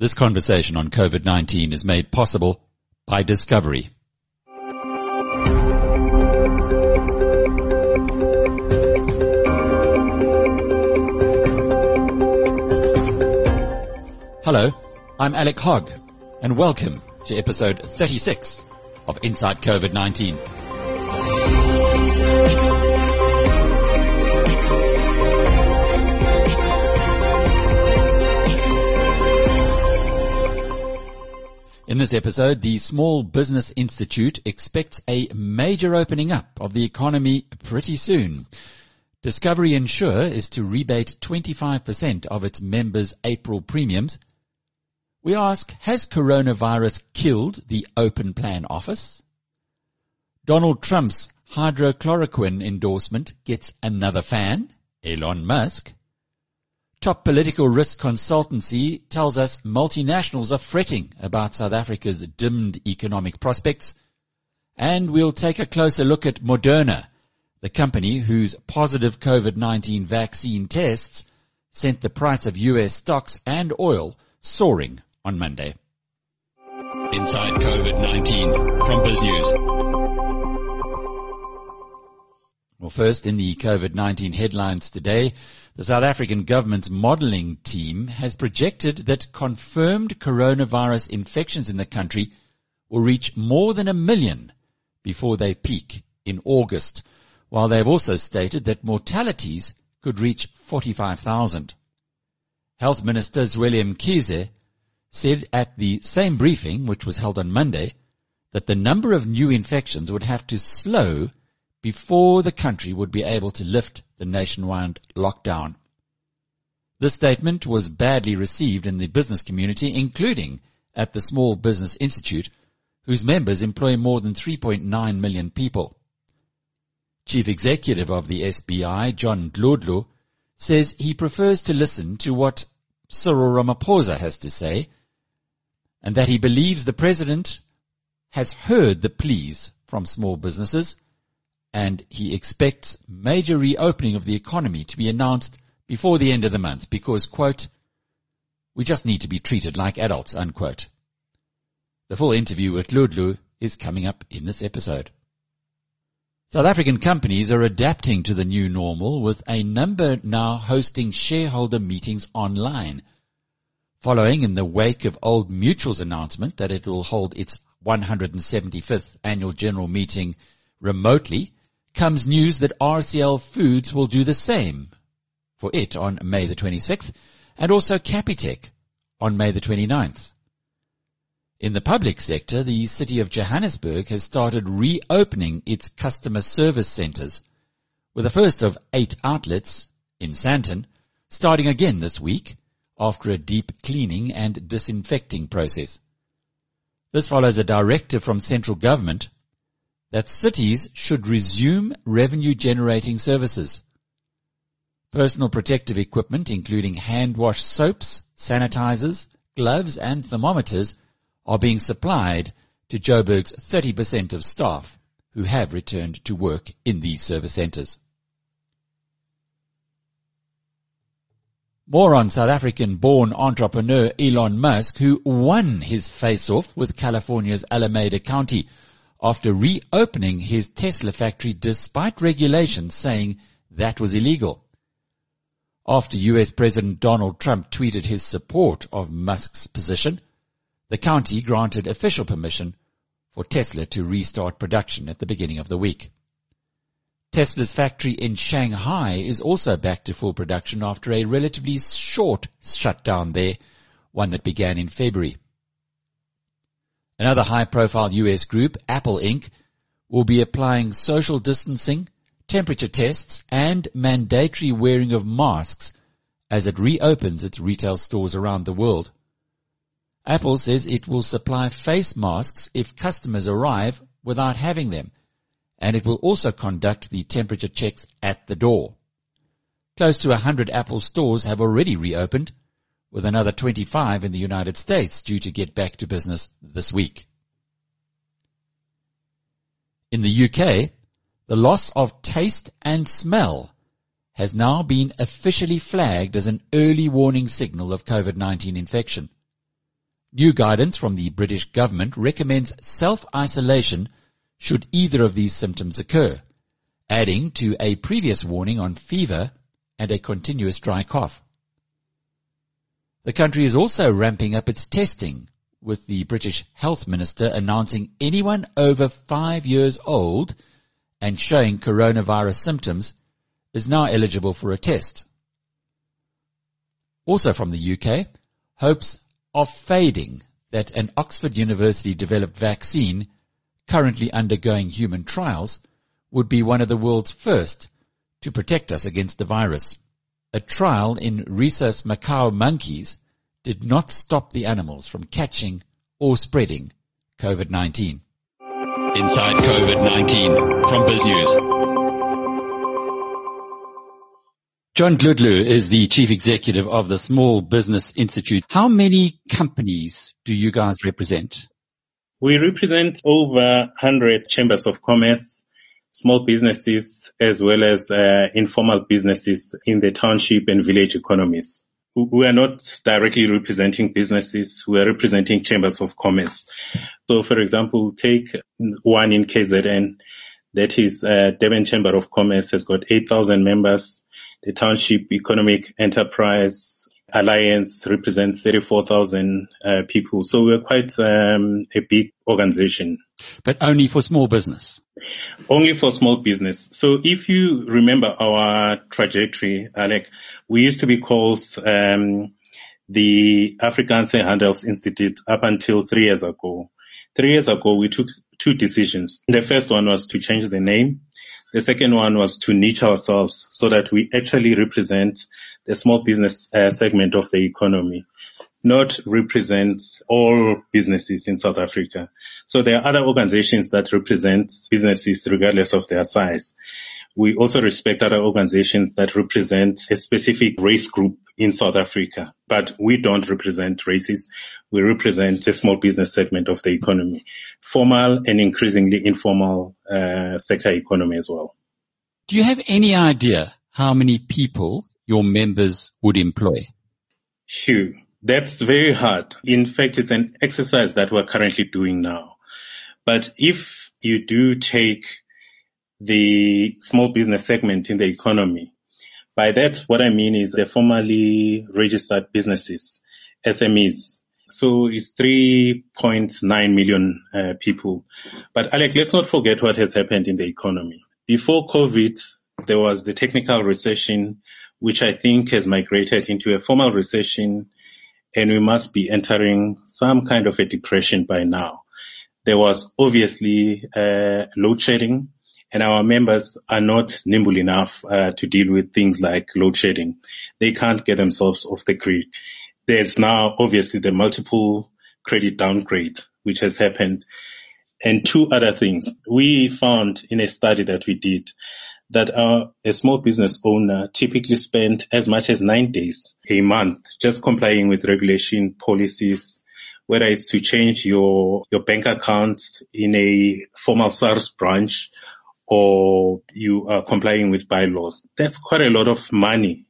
This conversation on COVID-19 is made possible by Discovery. Hello, I'm Alec Hogg, and welcome to episode 36 of Inside COVID-19. In this episode, the Small Business Institute expects a major opening up of the economy pretty soon. Discovery Insure is to rebate 25% of its members' April premiums. We ask, has coronavirus killed the open plan office? Donald Trump's hydroxychloroquine endorsement gets another fan, Elon Musk. Top political risk consultancy tells us multinationals are fretting about South Africa's dimmed economic prospects. And we'll take a closer look at Moderna, the company whose positive COVID-19 vaccine tests sent the price of US stocks and oil soaring on Monday. Inside COVID-19 from BizNews. Well, first in the COVID-19 headlines today, the South African government's modelling team has projected that confirmed coronavirus infections in the country will reach more than a million before they peak in August, while they have also stated that mortalities could reach 45,000. Health Minister Zweli Mkhize said at the same briefing, which was held on Monday, that the number of new infections would have to slow before the country would be able to lift the nationwide lockdown. This statement was badly received in the business community, including at the Small Business Institute, whose members employ more than 3.9 million people. Chief Executive of the SBI, John Dludlu, says he prefers to listen to what Cyril Ramaphosa has to say, and that he believes the President has heard the pleas from small businesses and he expects major reopening of the economy to be announced before the end of the month because, quote, we just need to be treated like adults, unquote. The full interview with Dludlu is coming up in this episode. South African companies are adapting to the new normal with a number now hosting shareholder meetings online. Following in the wake of Old Mutual's announcement that it will hold its 175th annual general meeting remotely, comes news that RCL Foods will do the same for it on May the 26th and also Capitec on May the 29th. In the public sector, the city of Johannesburg has started reopening its customer service centers with the first of eight outlets in Sandton starting again this week after a deep cleaning and disinfecting process. This follows a directive from central government that cities should resume revenue generating services. Personal protective equipment, including hand wash soaps, sanitizers, gloves, and thermometers, are being supplied to Joburg's 30% of staff who have returned to work in these service centers. More on South African born entrepreneur Elon Musk, who won his face off with California's Alameda County after reopening his Tesla factory despite regulations saying that was illegal. After US President Donald Trump tweeted his support of Musk's position, the county granted official permission for Tesla to restart production at the beginning of the week. Tesla's factory in Shanghai is also back to full production after a relatively short shutdown there, one that began in February. Another high-profile US group, Apple Inc., will be applying social distancing, temperature tests, and mandatory wearing of masks as it reopens its retail stores around the world. Apple says it will supply face masks if customers arrive without having them, and it will also conduct the temperature checks at the door. Close to 100 Apple stores have already reopened, with another 25 in the United States due to get back to business this week. In the UK, the loss of taste and smell has now been officially flagged as an early warning signal of COVID-19 infection. New guidance from the British government recommends self-isolation should either of these symptoms occur, adding to a previous warning on fever and a continuous dry cough. The country is also ramping up its testing, with the British Health Minister announcing anyone over five years old and showing coronavirus symptoms is now eligible for a test. Also from the UK, hopes are fading that an Oxford University developed vaccine currently undergoing human trials would be one of the world's first to protect us against the virus. A trial in rhesus macaque monkeys did not stop the animals from catching or spreading COVID-19. Inside COVID-19 from BizNews. John Dludlu is the chief executive of the Small Business Institute. How many companies do you guys represent? We represent over 100 chambers of commerce, small businesses, as well as uh, informal businesses in the township and village economies. We are not directly representing businesses. We are representing chambers of commerce. So, for example, take one in KZN. That is uh, Durban Chamber of Commerce has got 8,000 members the Township Economic Enterprise Alliance represents 34,000 uh, people. So we're quite um, a big organization. But only for small business? Only for small business. So if you remember our trajectory, Alec, we used to be called um, the Afrikaanse Handels Institute up until three years ago. Three years ago, we took two decisions. The first one was to change the name the second one was to niche ourselves so that we actually represent the small business uh, segment of the economy, not represent all businesses in South Africa. So there are other organizations that represent businesses regardless of their size. We also respect other organizations that represent a specific race group in South Africa, but we don't represent races. We represent a small business segment of the economy, formal and increasingly informal uh, sector economy as well. Do you have any idea how many people your members would employ? Sure. That's very hard. In fact, it's an exercise that we're currently doing now. But if you do take the small business segment in the economy. By that, what I mean is the formally registered businesses, SMEs. So it's 3.9 million uh, people. But Alec, let's not forget what has happened in the economy. Before COVID, there was the technical recession, which I think has migrated into a formal recession and we must be entering some kind of a depression by now. There was obviously uh, load shedding and our members are not nimble enough uh, to deal with things like load shedding. They can't get themselves off the grid. There's now obviously the multiple credit downgrade which has happened. And two other things. We found in a study that we did that a small business owner typically spent as much as nine days a month just complying with regulation policies, whether it's to change your, your bank account in a formal SARS branch or you are complying with bylaws. That's quite a lot of money.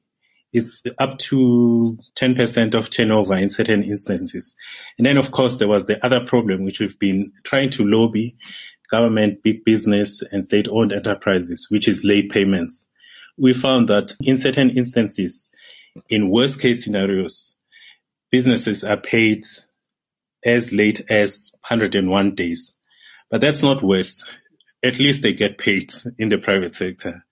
It's up to 10% of turnover in certain instances. And then of course there was the other problem which we've been trying to lobby government, big business and state owned enterprises, which is late payments. We found that in certain instances, in worst case scenarios, businesses are paid as late as 101 days. But that's not worse at least they get paid in the private sector.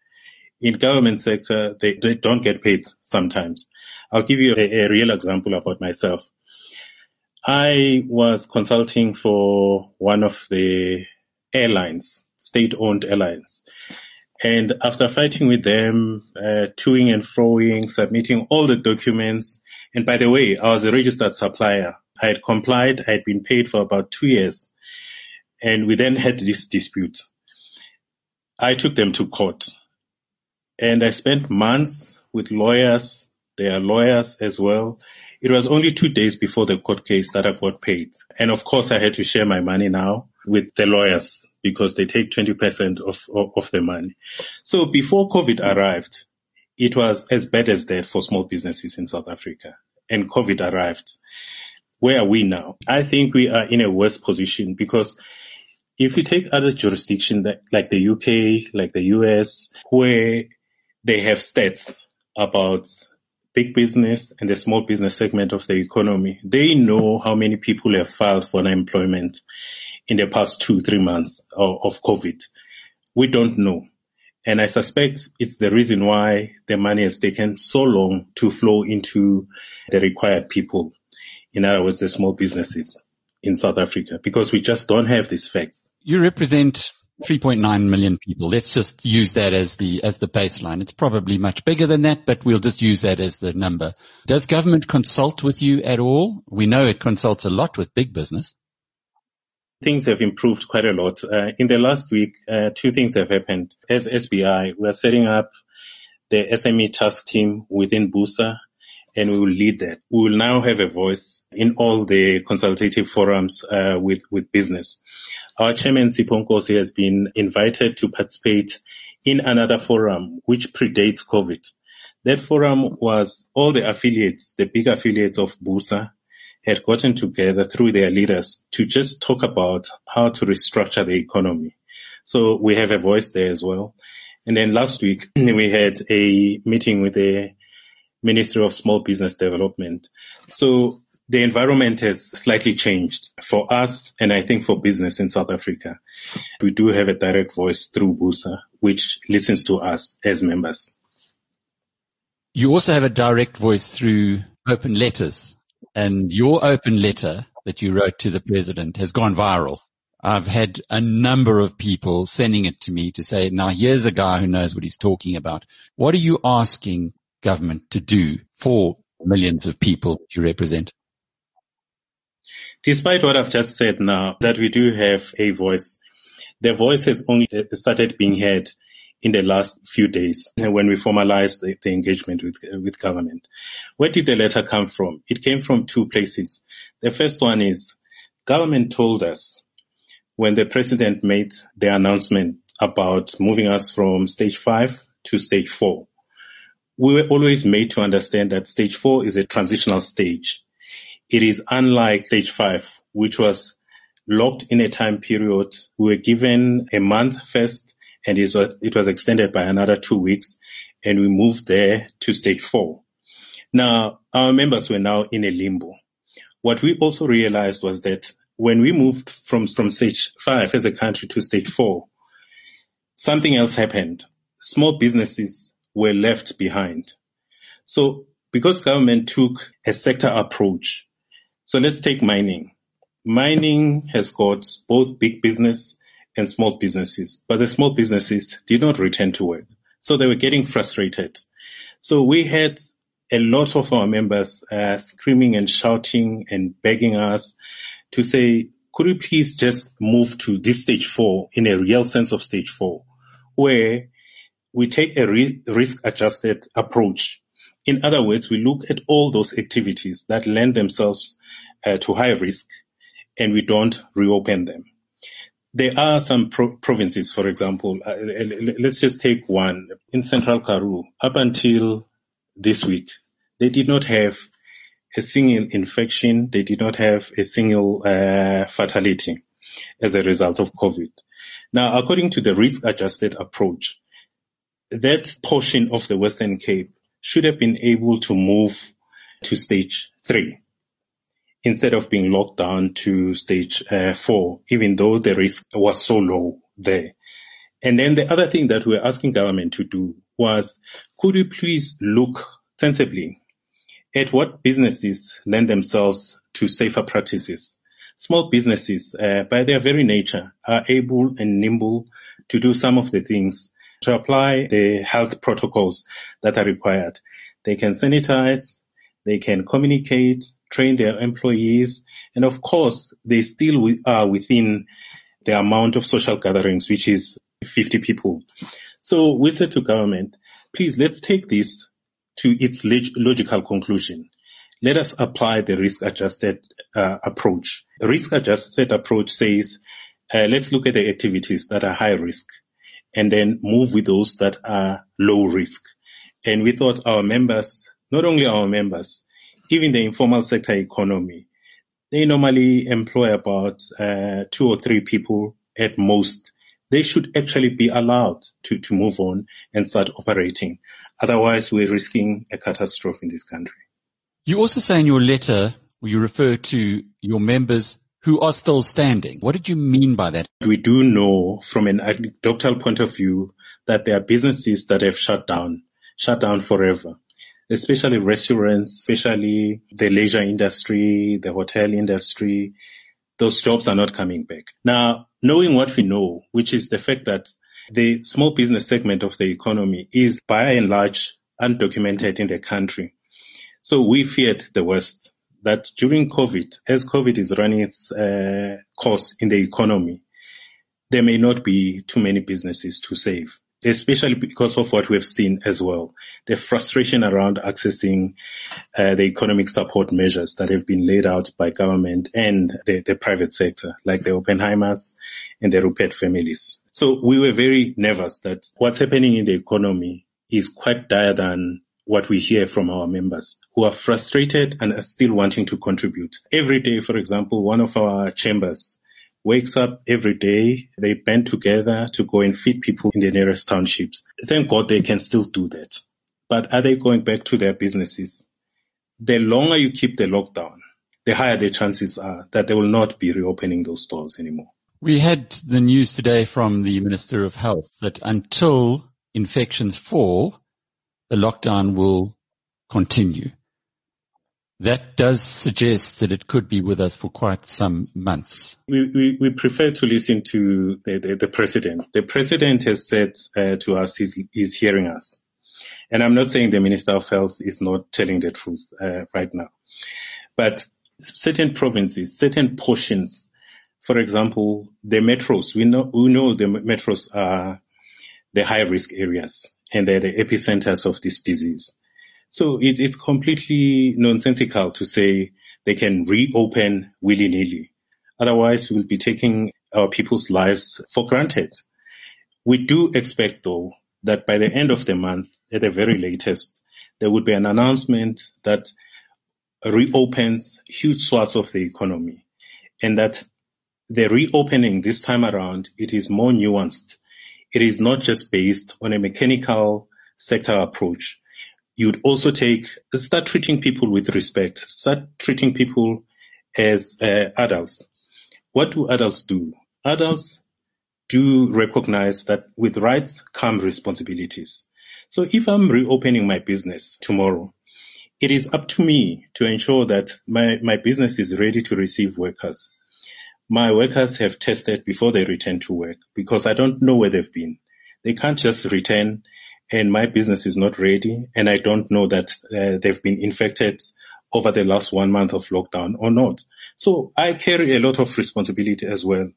In government sector, they, they don't get paid sometimes. I'll give you a, a real example about myself. I was consulting for one of the airlines, state-owned airlines. And after fighting with them, uh, toing and froing, submitting all the documents, and by the way, I was a registered supplier. I had complied. I had been paid for about two years. And we then had this dispute. I took them to court and I spent months with lawyers. They are lawyers as well. It was only two days before the court case that I got paid. And of course I had to share my money now with the lawyers because they take 20% of, of, of the money. So before COVID arrived, it was as bad as that for small businesses in South Africa and COVID arrived. where are we now? I think we are in a worse position because if you take other jurisdictions like the UK, like the US, where they have stats about big business and the small business segment of the economy, they know how many people have filed for unemployment in the past two, three months of, COVID. We don't know. And I suspect it's the reason why the money has taken so long to flow into the required people. In other words, the small businesses in South Africa, because we just don't have these facts. You represent 3.9 million people. Let's just use that as the, as the baseline. It's probably much bigger than that, but we'll just use that as the number. Does government consult with you at all? We know it consults a lot with big business. Things have improved quite a lot. Uh, in the last week, uh, two things have happened. As SBI, we are setting up the SME task team within BUSA and we will lead that. We will now have a voice in all the consultative forums uh, with, with business. Our chairman, Sipho Nkosi, has been invited to participate in another forum which predates COVID. That forum was all the affiliates, the big affiliates of BUSA had gotten together through their leaders to just talk about how to restructure the economy. So we have a voice there as well. And then last week we had a meeting with the Ministry of Small Business Development. So the environment has slightly changed for us and I think for business in South Africa. We do have a direct voice through BUSA, which listens to us as members. You also have a direct voice through open letters and your open letter that you wrote to the president has gone viral. I've had a number of people sending it to me to say, now here's a guy who knows what he's talking about. What are you asking government to do for millions of people you represent? Despite what I've just said now, that we do have a voice, the voice has only started being heard in the last few days when we formalized the, the engagement with, with government. Where did the letter come from? It came from two places. The first one is government told us when the president made the announcement about moving us from stage five to stage four. We were always made to understand that stage four is a transitional stage. It is unlike stage five, which was locked in a time period. We were given a month first and it was extended by another two weeks and we moved there to stage four. Now, our members were now in a limbo. What we also realized was that when we moved from, from stage five as a country to stage four, something else happened. Small businesses were left behind. So because government took a sector approach, so let's take mining. Mining has got both big business and small businesses, but the small businesses did not return to work. So they were getting frustrated. So we had a lot of our members uh, screaming and shouting and begging us to say, could we please just move to this stage four in a real sense of stage four, where we take a re- risk adjusted approach. In other words, we look at all those activities that lend themselves uh, to high risk and we don't reopen them there are some pro- provinces, for example, uh, let's just take one in central Karoo. Up until this week, they did not have a single infection. They did not have a single uh, fatality as a result of COVID. Now, according to the risk adjusted approach, that portion of the Western Cape should have been able to move to stage three instead of being locked down to stage uh, four, even though the risk was so low there. And then the other thing that we're asking government to do was, could you please look sensibly at what businesses lend themselves to safer practices? Small businesses, uh, by their very nature, are able and nimble to do some of the things to apply the health protocols that are required. They can sanitize, they can communicate, train their employees, and of course, they still are within the amount of social gatherings, which is 50 people. So we said to government, please let's take this to its logical conclusion. Let us apply the risk adjusted uh, approach. risk adjusted approach says, uh, let's look at the activities that are high risk and then move with those that are low risk. And we thought our members, not only our members, even the informal sector economy, they normally employ about uh, two or three people at most. They should actually be allowed to, to move on and start operating. Otherwise, we're risking a catastrophe in this country. You also say in your letter, you refer to your members who are still standing. What did you mean by that? We do know from an anecdotal point of view that there are businesses that have shut down, shut down forever especially restaurants, especially the leisure industry, the hotel industry, those jobs are not coming back. Now, knowing what we know, which is the fact that the small business segment of the economy is by and large undocumented in the country. So we feared the worst that during COVID, as COVID is running its uh, course in the economy, there may not be too many businesses to save especially because of what we've seen as well. The frustration around accessing uh, the economic support measures that have been laid out by government and the, the private sector, like the Oppenheimers and the Rupert families. So we were very nervous that what's happening in the economy is quite dire than what we hear from our members who are frustrated and are still wanting to contribute. Every day, for example, one of our chambers wakes up every day. They band together to go and feed people in the nearest townships. Thank God they can still do that. But are they going back to their businesses? The longer you keep the lockdown, the higher the chances are that they will not be reopening those stores anymore. We had the news today from the Minister of Health that until infections fall, the lockdown will continue. That does suggest that it could be with us for quite some months. We, we, we prefer to listen to the, the, the, president. The president has said uh, to us he's, he's hearing us. And I'm not saying the Minister of Health is not telling the truth uh, right now. But certain provinces, certain portions, for example, the metros, we know, we know the metros are the high risk areas and they're the epicenters of this disease. So it, it's completely nonsensical to say they can reopen willy-nilly. Otherwise, we'll be taking our people's lives for granted. We do expect though that by the end of the month, at the very latest, there would be an announcement that reopens huge swaths of the economy and that the reopening this time around, it is more nuanced. It is not just based on a mechanical sector approach you'd also take, start treating people with respect, start treating people as uh, adults. What do adults do? Adults do recognize that with rights come responsibilities. So if I'm reopening my business tomorrow, it is up to me to ensure that my, my business is ready to receive workers. My workers have tested before they return to work because I don't know where they've been. They can't just return and my business is not ready and I don't know that uh, they've been infected over the last one month of lockdown or not. So I carry a lot of responsibility as well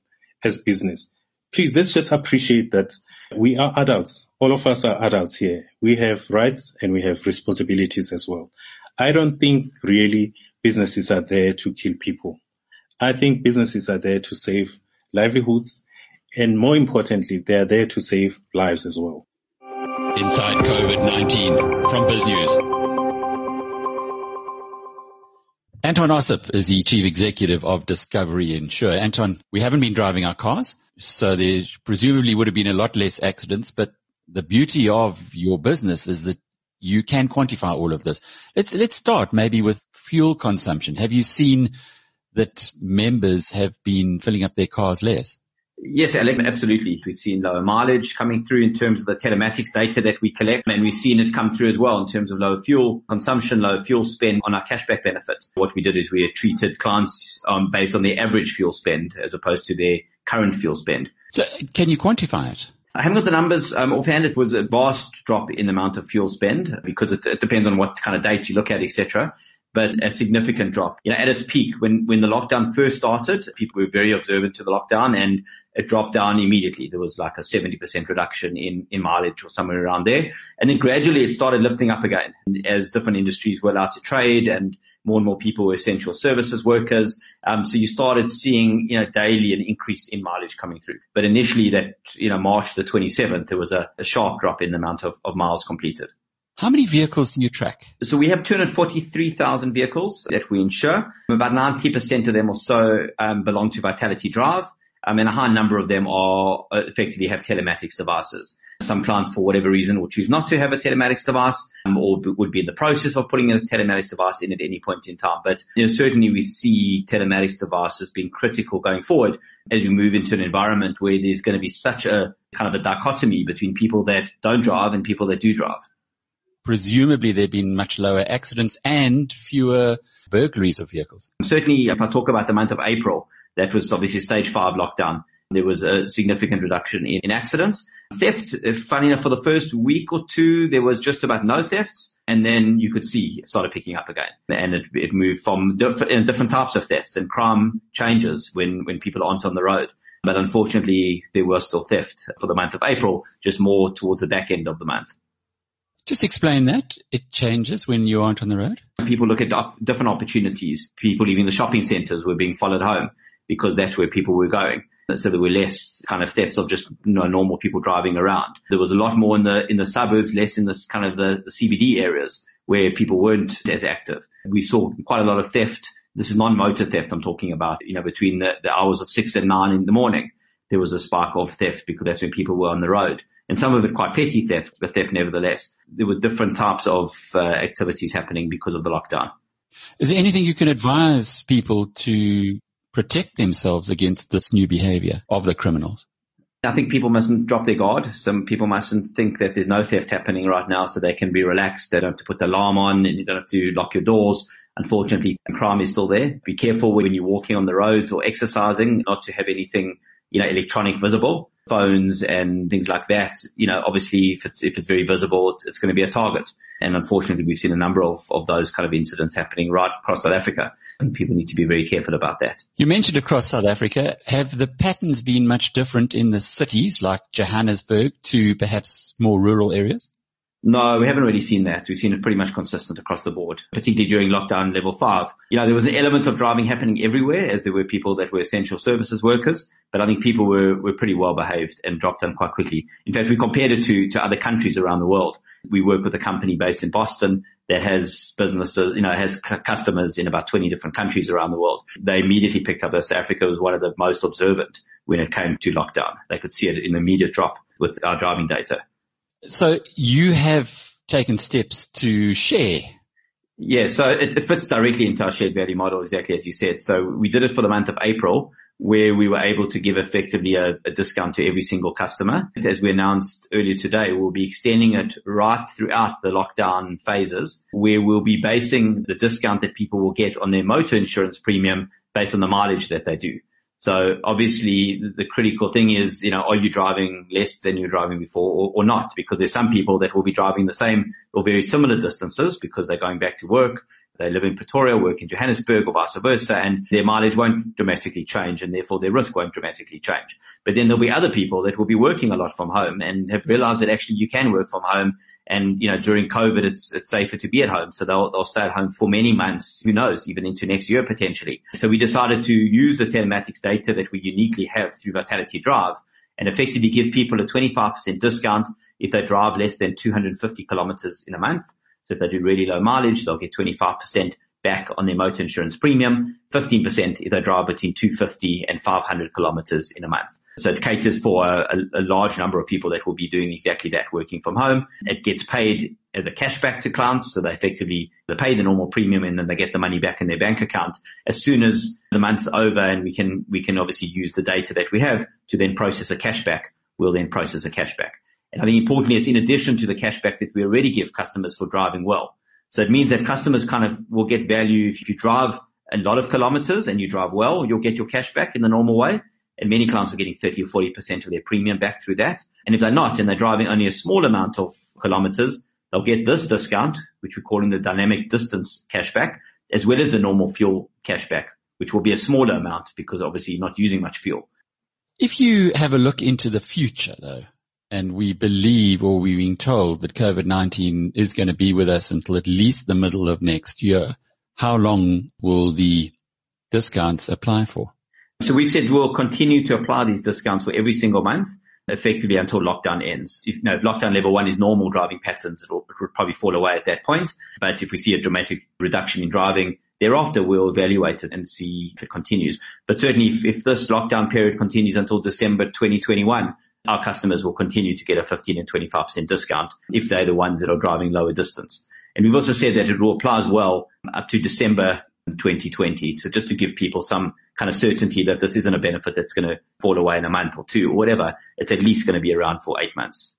as business. Please let's just appreciate that we are adults. All of us are adults here. We have rights and we have responsibilities as well. I don't think really businesses are there to kill people. I think businesses are there to save livelihoods and more importantly, they are there to save lives as well inside COVID-19 from BizNews. Anton Ossip is the chief executive of Discovery Insure. Anton, we haven't been driving our cars, so there presumably would have been a lot less accidents, but the beauty of your business is that you can quantify all of this. Let's, let's start maybe with fuel consumption. Have you seen that members have been filling up their cars less? Yes, absolutely. We've seen lower mileage coming through in terms of the telematics data that we collect, and we've seen it come through as well in terms of lower fuel consumption, lower fuel spend on our cashback benefit. What we did is we treated clients um, based on their average fuel spend as opposed to their current fuel spend. So can you quantify it? I haven't got the numbers um, offhand. It was a vast drop in the amount of fuel spend because it, it depends on what kind of date you look at, etc but a significant drop. You know, at its peak, when, when the lockdown first started, people were very observant to the lockdown and it dropped down immediately. There was like a 70% reduction in, in mileage or somewhere around there. And then gradually it started lifting up again as different industries were allowed to trade and more and more people were essential services workers. Um, so you started seeing, you know, daily an increase in mileage coming through. But initially that, you know, March the 27th, there was a, a sharp drop in the amount of, of miles completed. How many vehicles do you track? So we have 243,000 vehicles that we insure. About 90% of them or so um, belong to Vitality Drive. Um, and a high number of them are uh, effectively have telematics devices. Some clients, for whatever reason, will choose not to have a telematics device, um, or would be in the process of putting a telematics device in at any point in time. But you know, certainly we see telematics devices being critical going forward as we move into an environment where there's going to be such a kind of a dichotomy between people that don't drive and people that do drive presumably there have been much lower accidents and fewer burglaries of vehicles. Certainly, if I talk about the month of April, that was obviously stage five lockdown. There was a significant reduction in, in accidents. Theft, uh, funny enough, for the first week or two, there was just about no thefts. And then you could see it started picking up again. And it, it moved from different, different types of thefts and crime changes when, when people aren't on the road. But unfortunately, there was still theft for the month of April, just more towards the back end of the month. Just explain that. It changes when you aren't on the road. People look at different opportunities. People leaving the shopping centers were being followed home because that's where people were going. So there were less kind of thefts of just you know, normal people driving around. There was a lot more in the in the suburbs, less in this kind of the, the CBD areas where people weren't as active. We saw quite a lot of theft. This is non-motor theft I'm talking about. You know, between the, the hours of six and nine in the morning, there was a spark of theft because that's when people were on the road and some of it quite petty theft, but theft nevertheless. There were different types of uh, activities happening because of the lockdown. Is there anything you can advise people to protect themselves against this new behavior of the criminals? I think people mustn't drop their guard. Some people mustn't think that there's no theft happening right now so they can be relaxed. They don't have to put the alarm on and you don't have to lock your doors. Unfortunately, crime is still there. Be careful when you're walking on the roads or exercising not to have anything, you know, electronic visible phones and things like that, you know, obviously if it's, if it's very visible, it's, it's going to be a target. And unfortunately, we've seen a number of, of those kind of incidents happening right across South Africa. And people need to be very careful about that. You mentioned across South Africa. Have the patterns been much different in the cities like Johannesburg to perhaps more rural areas? No, we haven't really seen that. We've seen it pretty much consistent across the board, particularly during lockdown level five. You know, there was an element of driving happening everywhere as there were people that were essential services workers, but I think people were, were pretty well behaved and dropped down quite quickly. In fact, we compared it to, to other countries around the world. We work with a company based in Boston that has businesses, you know, has c- customers in about 20 different countries around the world. They immediately picked up that South Africa was one of the most observant when it came to lockdown. They could see it in the immediate drop with our driving data. So you have taken steps to share. Yeah, so it, it, fits directly into our shared value model, exactly as you said. So we did it for the month of April, where we were able to give effectively a, a discount to every single customer. As we announced earlier today, we'll be extending it right throughout the lockdown phases, where we'll be basing the discount that people will get on their motor insurance premium based on the mileage that they do. So obviously the critical thing is, you know, are you driving less than you were driving before or, or, not? Because there's some people that will be driving the same or very similar distances because they're going back to work. They live in Pretoria, work in Johannesburg or vice versa and their mileage won't dramatically change and therefore their risk won't dramatically change. But then there'll be other people that will be working a lot from home and have realized that actually you can work from home and, you know, during COVID, it's, it's safer to be at home. So they'll, they'll stay at home for many months, who knows, even into next year potentially. So we decided to use the telematics data that we uniquely have through Vitality Drive and effectively give people a 25% discount if they drive less than 250 kilometers in a month. So if they do really low mileage, they'll get 25% back on their motor insurance premium, 15% if they drive between 250 and 500 kilometers in a month. So it caters for a, a, large number of people that will be doing exactly that, working from home. It gets paid as a cashback to clients. So they effectively, they pay the normal premium and then they get the money back in their bank account as soon as the month's over and we can, we can obviously use the data that we have to then process a cashback. We'll then process a cashback. And I think importantly, it's in addition to the cashback that we already give customers for driving well. So it means that customers kind of will get value if you drive a lot of kilometers and you drive well, you'll get your cash back in the normal way and many clients are getting 30 or 40% of their premium back through that. And if they're not and they're driving only a small amount of kilometers, they'll get this discount, which we're calling the dynamic distance cashback, as well as the normal fuel cashback, which will be a smaller amount because obviously you're not using much fuel. If you have a look into the future though, and we believe or we're being told that COVID-19 is going to be with us until at least the middle of next year, how long will the discounts apply for? So we've said we'll continue to apply these discounts for every single month. effectively until lockdown ends. If, you know, if lockdown level one is normal driving patterns, it will, probably fall away at that point. But if we see a dramatic reduction in driving, thereafter we'll evaluate it and see if it continues. But certainly if, if this lockdown period continues until December 2021, our customers will continue to get a 15 and 25% discount if they're the ones that are driving lower distance. And we've also said that it will apply as well up to December 2020. So just to give people some kind of certainty that this isn't a benefit that's going to fall away in a month or two or whatever. It's at least going to be around for eight months.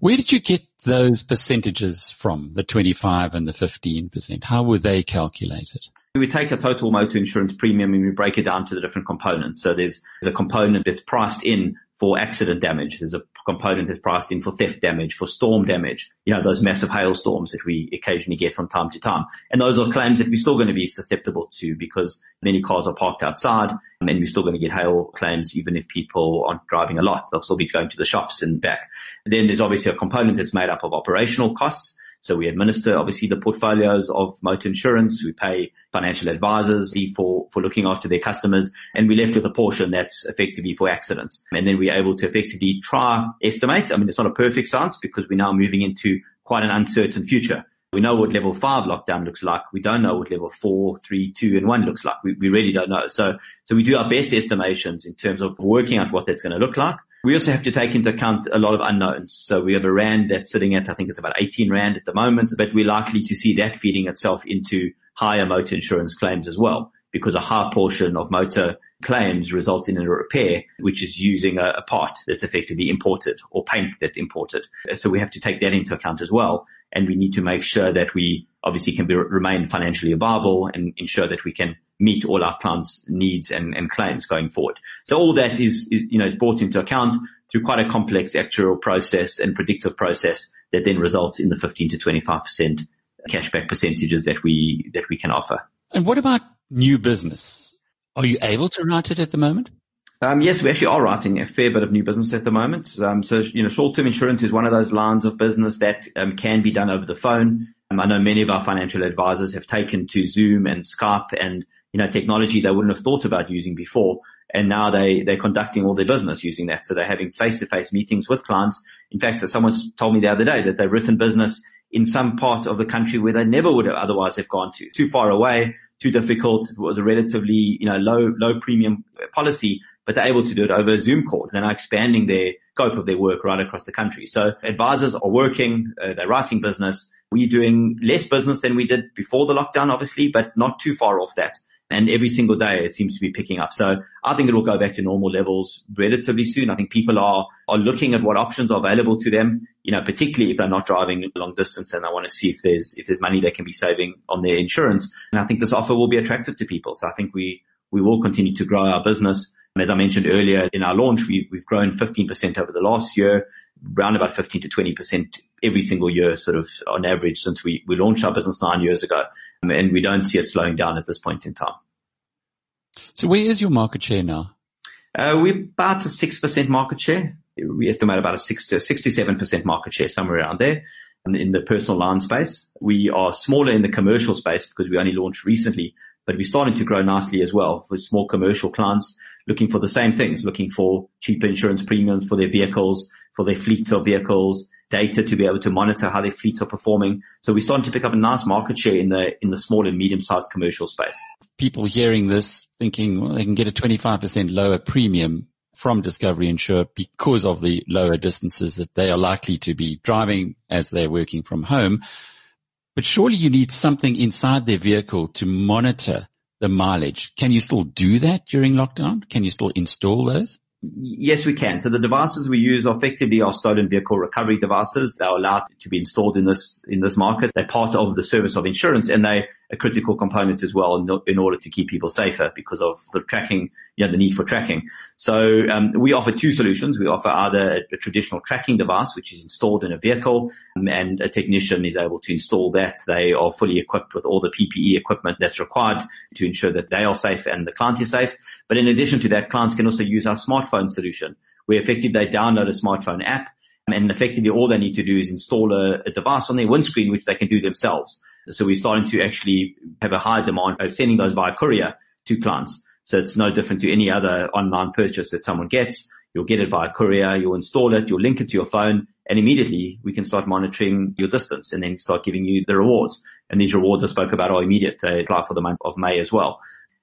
Where did you get those percentages from, the 25 and the 15%? How were they calculated? We take a total motor insurance premium and we break it down to the different components. So there's, there's a component that's priced in for accident damage. There's a component that's priced in for theft damage, for storm damage, you know, those massive hailstorms that we occasionally get from time to time. And those are claims that we're still going to be susceptible to because many cars are parked outside um, and we're still going to get hail claims even if people aren't driving a lot. They'll still be going to the shops and back. And then there's obviously a component that's made up of operational costs. So we administer obviously the portfolios of motor insurance. We pay financial advisors for, for looking after their customers and we left with a portion that's effectively for accidents. And then we're able to effectively try estimate. I mean, it's not a perfect science because we're now moving into quite an uncertain future. We know what level five lockdown looks like. We don't know what level four, three, two and one looks like. We, we really don't know. So, so we do our best estimations in terms of working out what that's going to look like. We also have to take into account a lot of unknowns. So we have a rand that's sitting at, I think it's about 18 rand at the moment, but we're likely to see that feeding itself into higher motor insurance claims as well, because a high portion of motor claims result in a repair, which is using a, a part that's effectively imported or paint that's imported. So we have to take that into account as well. And we need to make sure that we obviously can be, remain financially viable and ensure that we can meet all our clients' needs and, and claims going forward. So all that is, is, you know, is brought into account through quite a complex actuarial process and predictive process that then results in the 15 to 25% cashback percentages that we, that we can offer. And what about new business? Are you able to write it at the moment? Um, yes, we actually are writing a fair bit of new business at the moment. Um, so, you know, short-term insurance is one of those lines of business that um, can be done over the phone. Um, I know many of our financial advisors have taken to Zoom and Skype and you know, technology they wouldn't have thought about using before. And now they, they're conducting all their business using that. So they're having face-to-face meetings with clients. In fact, someone told me the other day that they've written business in some part of the country where they never would have otherwise have gone to. Too far away, too difficult. It was a relatively, you know, low, low premium policy, but they're able to do it over a Zoom call. They're now expanding their scope of their work right across the country. So advisors are working, uh, they're writing business. We're doing less business than we did before the lockdown, obviously, but not too far off that and every single day it seems to be picking up. So I think it will go back to normal levels relatively soon. I think people are, are looking at what options are available to them, you know, particularly if they're not driving long distance and they want to see if there's, if there's money they can be saving on their insurance. And I think this offer will be attractive to people. So I think we, we will continue to grow our business. And as I mentioned earlier in our launch, we, we've grown 15% over the last year, around about 15 to 20% every single year, sort of on average since we, we launched our business nine years ago. And we don't see it slowing down at this point in time. So where is your market share now? Uh, we're about a 6% market share. We estimate about a 6 to 67% market share, somewhere around there in the personal line space. We are smaller in the commercial space because we only launched recently, but we're starting to grow nicely as well with small commercial clients looking for the same things, looking for cheaper insurance premiums for their vehicles, for their fleets of vehicles, data to be able to monitor how their fleets are performing. So we're starting to pick up a nice market share in the, in the small and medium sized commercial space. People hearing this thinking, well, they can get a 25% lower premium from Discovery Insure because of the lower distances that they are likely to be driving as they're working from home. But surely you need something inside their vehicle to monitor the mileage. Can you still do that during lockdown? Can you still install those? Yes, we can. So the devices we use are effectively our stolen vehicle recovery devices. They're allowed to be installed in this, in this market. They're part of the service of insurance and they a critical component as well in, in, order to keep people safer because of the tracking, you know, the need for tracking. So um, we offer two solutions. We offer either a, a, traditional tracking device, which is installed in a vehicle, um, and a technician is able to install that. They are fully equipped with all the PPE equipment that's required to ensure that they are safe and the client is safe. But in addition to that, clients can also use our smartphone solution, where effectively they download a smartphone app, and effectively all they need to do is install a, a device on their windscreen, which they can do themselves. So we're starting to actually have a high demand of sending those via courier to clients. So it's no different to any other online purchase that someone gets. You'll get it via courier, you'll install it, you'll link it to your phone, and immediately we can start monitoring your distance and then start giving you the rewards. And these rewards I spoke about are immediate. They apply for the month of May as well.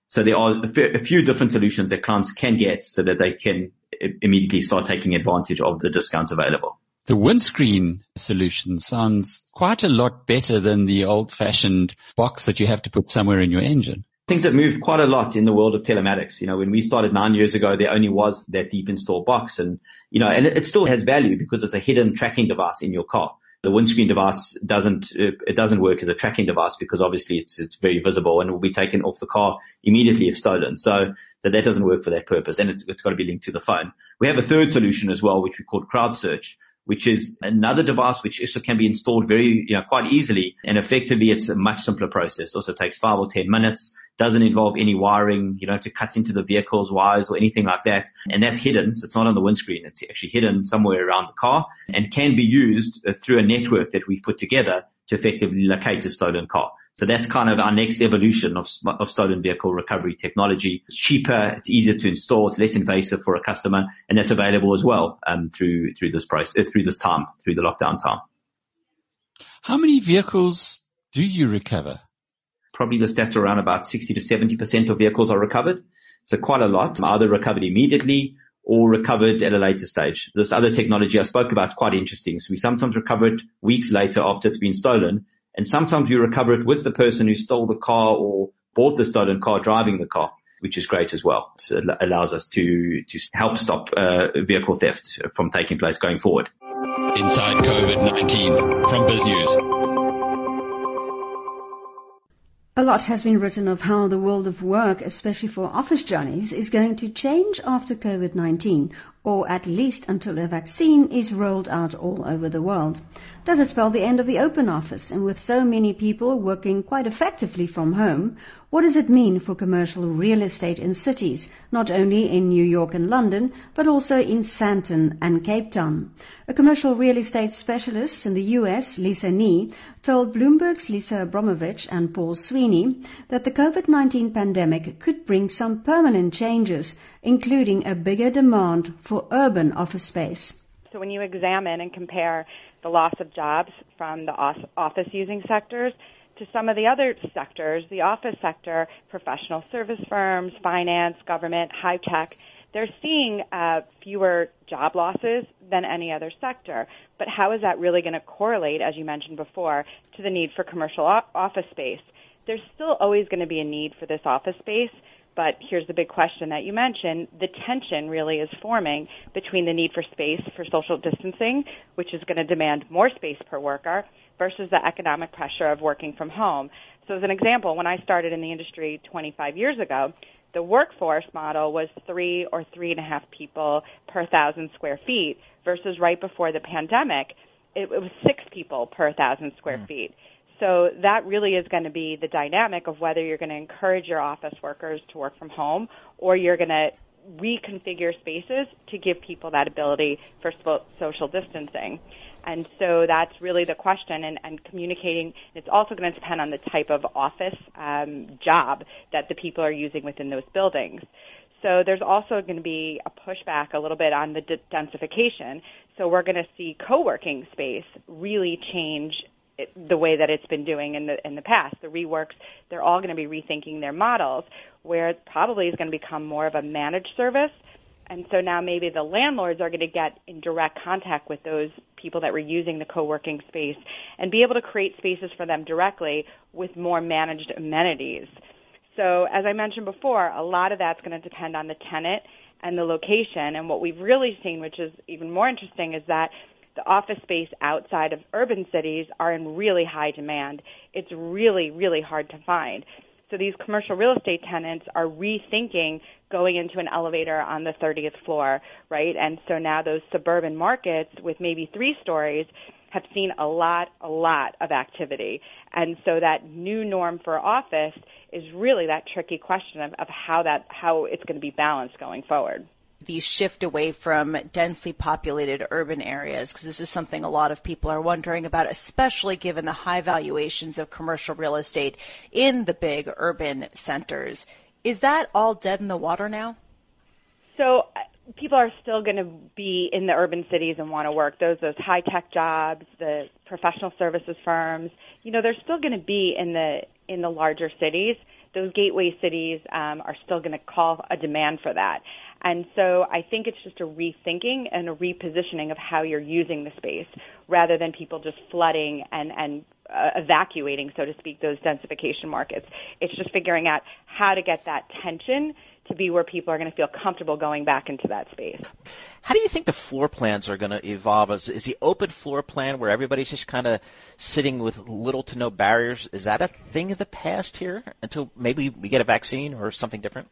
So there are a few different solutions that clients can get so that they can immediately start taking advantage of the discounts available. The windscreen solution sounds quite a lot better than the old fashioned box that you have to put somewhere in your engine. Things have moved quite a lot in the world of telematics. You know, when we started nine years ago, there only was that deep install box and, you know, and it, still has value because it's a hidden tracking device in your car. The windscreen device doesn't, it doesn't work as a tracking device because obviously it's, it's very visible and will be taken off the car immediately if stolen. So, so that doesn't work for that purpose and it's, it's got to be linked to the phone. We have a third solution as well, which we call CrowdSearch, which is another device which also can be installed very, you know, quite easily. And effectively it's a much simpler process. Also takes five or 10 minutes, doesn't involve any wiring, you know, to cut into the vehicle's wires or anything like that. And that's hidden. So it's not on the windscreen. It's actually hidden somewhere around the car and can be used through a network that we've put together to effectively locate a stolen car. So that's kind of our next evolution of, of stolen vehicle recovery technology. It's cheaper, it's easier to install, it's less invasive for a customer, and that's available as well um, through through this price uh, through this time through the lockdown time. How many vehicles do you recover? Probably the stats are around about 60 to 70 percent of vehicles are recovered. So quite a lot, either recovered immediately or recovered at a later stage. This other technology I spoke about is quite interesting. So we sometimes recover it weeks later after it's been stolen and sometimes you recover it with the person who stole the car or bought the stolen car driving the car, which is great as well. So it allows us to, to help stop uh, vehicle theft from taking place going forward. Inside COVID-19 from BizNews. A lot has been written of how the world of work, especially for office journeys, is going to change after COVID-19, or at least until a vaccine is rolled out all over the world. Does it spell the end of the open office? And with so many people working quite effectively from home, what does it mean for commercial real estate in cities, not only in New York and London, but also in Sandton and Cape Town? A commercial real estate specialist in the US, Lisa Nee, told Bloomberg's Lisa Abramowicz and Paul Sweeney that the COVID-19 pandemic could bring some permanent changes, including a bigger demand for urban office space. So when you examine and compare the loss of jobs from the office using sectors to some of the other sectors, the office sector, professional service firms, finance, government, high tech, they're seeing uh, fewer job losses than any other sector. But how is that really going to correlate, as you mentioned before, to the need for commercial office space? There's still always going to be a need for this office space, but here's the big question that you mentioned. The tension really is forming between the need for space for social distancing, which is going to demand more space per worker, versus the economic pressure of working from home. So as an example, when I started in the industry 25 years ago, the workforce model was three or three and a half people per thousand square feet versus right before the pandemic, it, was six people per thousand square mm. feet. So that really is going to be the dynamic of whether you're going to encourage your office workers to work from home or you're going to reconfigure spaces to give people that ability for social distancing. And so that's really the question and, and communicating. It's also going to depend on the type of office um, job that the people are using within those buildings. So there's also going to be a pushback a little bit on the densification. So we're going to see co-working space really change it, the way that it's been doing in the in the past. The WeWorks, they're all going to be rethinking their models, where it probably is going to become more of a managed service. And so now maybe the landlords are going to get in direct contact with those people that were using the co-working space and be able to create spaces for them directly with more managed amenities. So as I mentioned before, a lot of that's going to depend on the tenant and the location. And what we've really seen, which is even more interesting, is that the office space outside of urban cities are in really high demand. It's really, really hard to find. So these commercial real estate tenants are rethinking going into an elevator on the 30th floor, right? And so now those suburban markets with maybe three stories have seen a lot, a lot of activity. And so that new norm for office is really that tricky question of, of how that, how it's going to be balanced going forward the shift away from densely populated urban areas? Because this is something a lot of people are wondering about, especially given the high valuations of commercial real estate in the big urban centers. Is that all dead in the water now? So people are still going to be in the urban cities and want to work. Those those high tech jobs, the professional services firms, you know, they're still going to be in the in the larger cities. Those gateway cities um, are still going to call a demand for that. And so I think it's just a rethinking and a repositioning of how you're using the space rather than people just flooding and, and uh, evacuating, so to speak, those densification markets. It's just figuring out how to get that tension to be where people are going to feel comfortable going back into that space. How do you think the floor plans are going to evolve? Is, is the open floor plan where everybody's just kind of sitting with little to no barriers? Is that a thing of the past here until maybe we get a vaccine or something different?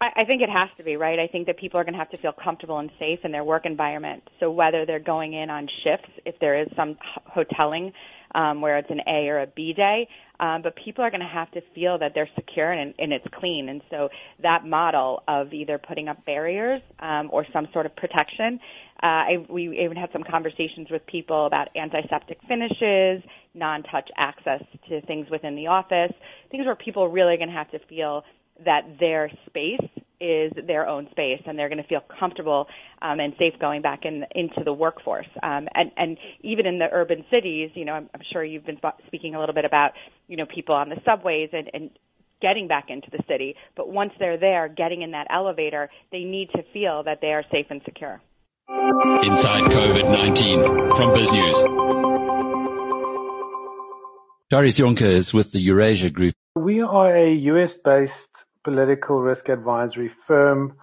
I, I think it has to be, right? I think that people are going to have to feel comfortable and safe in their work environment. So whether they're going in on shifts, if there is some hoteling, um, where it's an A or a B day, um, but people are going to have to feel that they're secure and, and it's clean. And so that model of either putting up barriers um, or some sort of protection. Uh, I, we even had some conversations with people about antiseptic finishes, non-touch access to things within the office, things where people really are going to have to feel that their space is their own space and they're going to feel comfortable um, and safe going back in, into the workforce. Um, and, and even in the urban cities, you know, I'm, I'm sure you've been speaking a little bit about, you know, people on the subways and, and getting back into the city. But once they're there, getting in that elevator, they need to feel that they are safe and secure. Inside COVID-19 from BizNews. Darias Jonker is with the Eurasia Group. We are a US-based political risk advisory firm.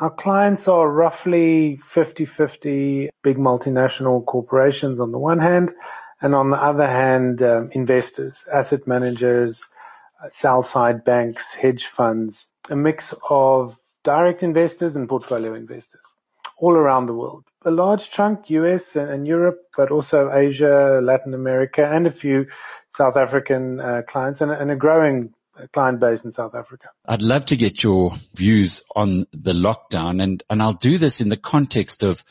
Our clients are roughly 50-50 big multinational corporations on the one hand, and on the other hand, um, investors, asset managers, uh, sell side banks, hedge funds, a mix of direct investors and portfolio investors all around the world. A large chunk US and Europe, but also Asia, Latin America, and a few South African uh, clients and, and a growing client base in South Africa. I'd love to get your views on the lockdown and, and I'll do this in the context of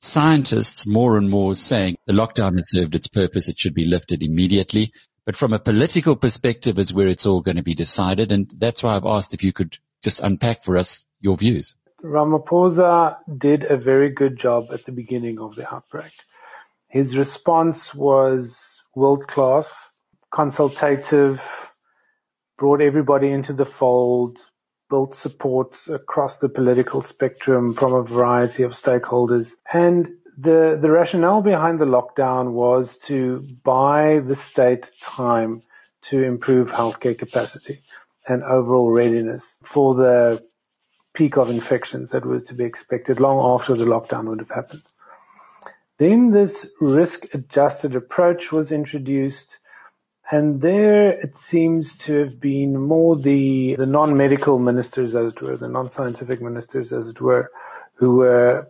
scientists more and more saying the lockdown has served its purpose. It should be lifted immediately. But from a political perspective is where it's all going to be decided. And that's why I've asked if you could just unpack for us your views. Ramaphosa did a very good job at the beginning of the outbreak. His response was world class, consultative, brought everybody into the fold, built support across the political spectrum from a variety of stakeholders. And the, the rationale behind the lockdown was to buy the state time to improve healthcare capacity and overall readiness for the peak of infections that was to be expected long after the lockdown would have happened. Then this risk adjusted approach was introduced and there it seems to have been more the, the non-medical ministers, as it were, the non-scientific ministers, as it were, who were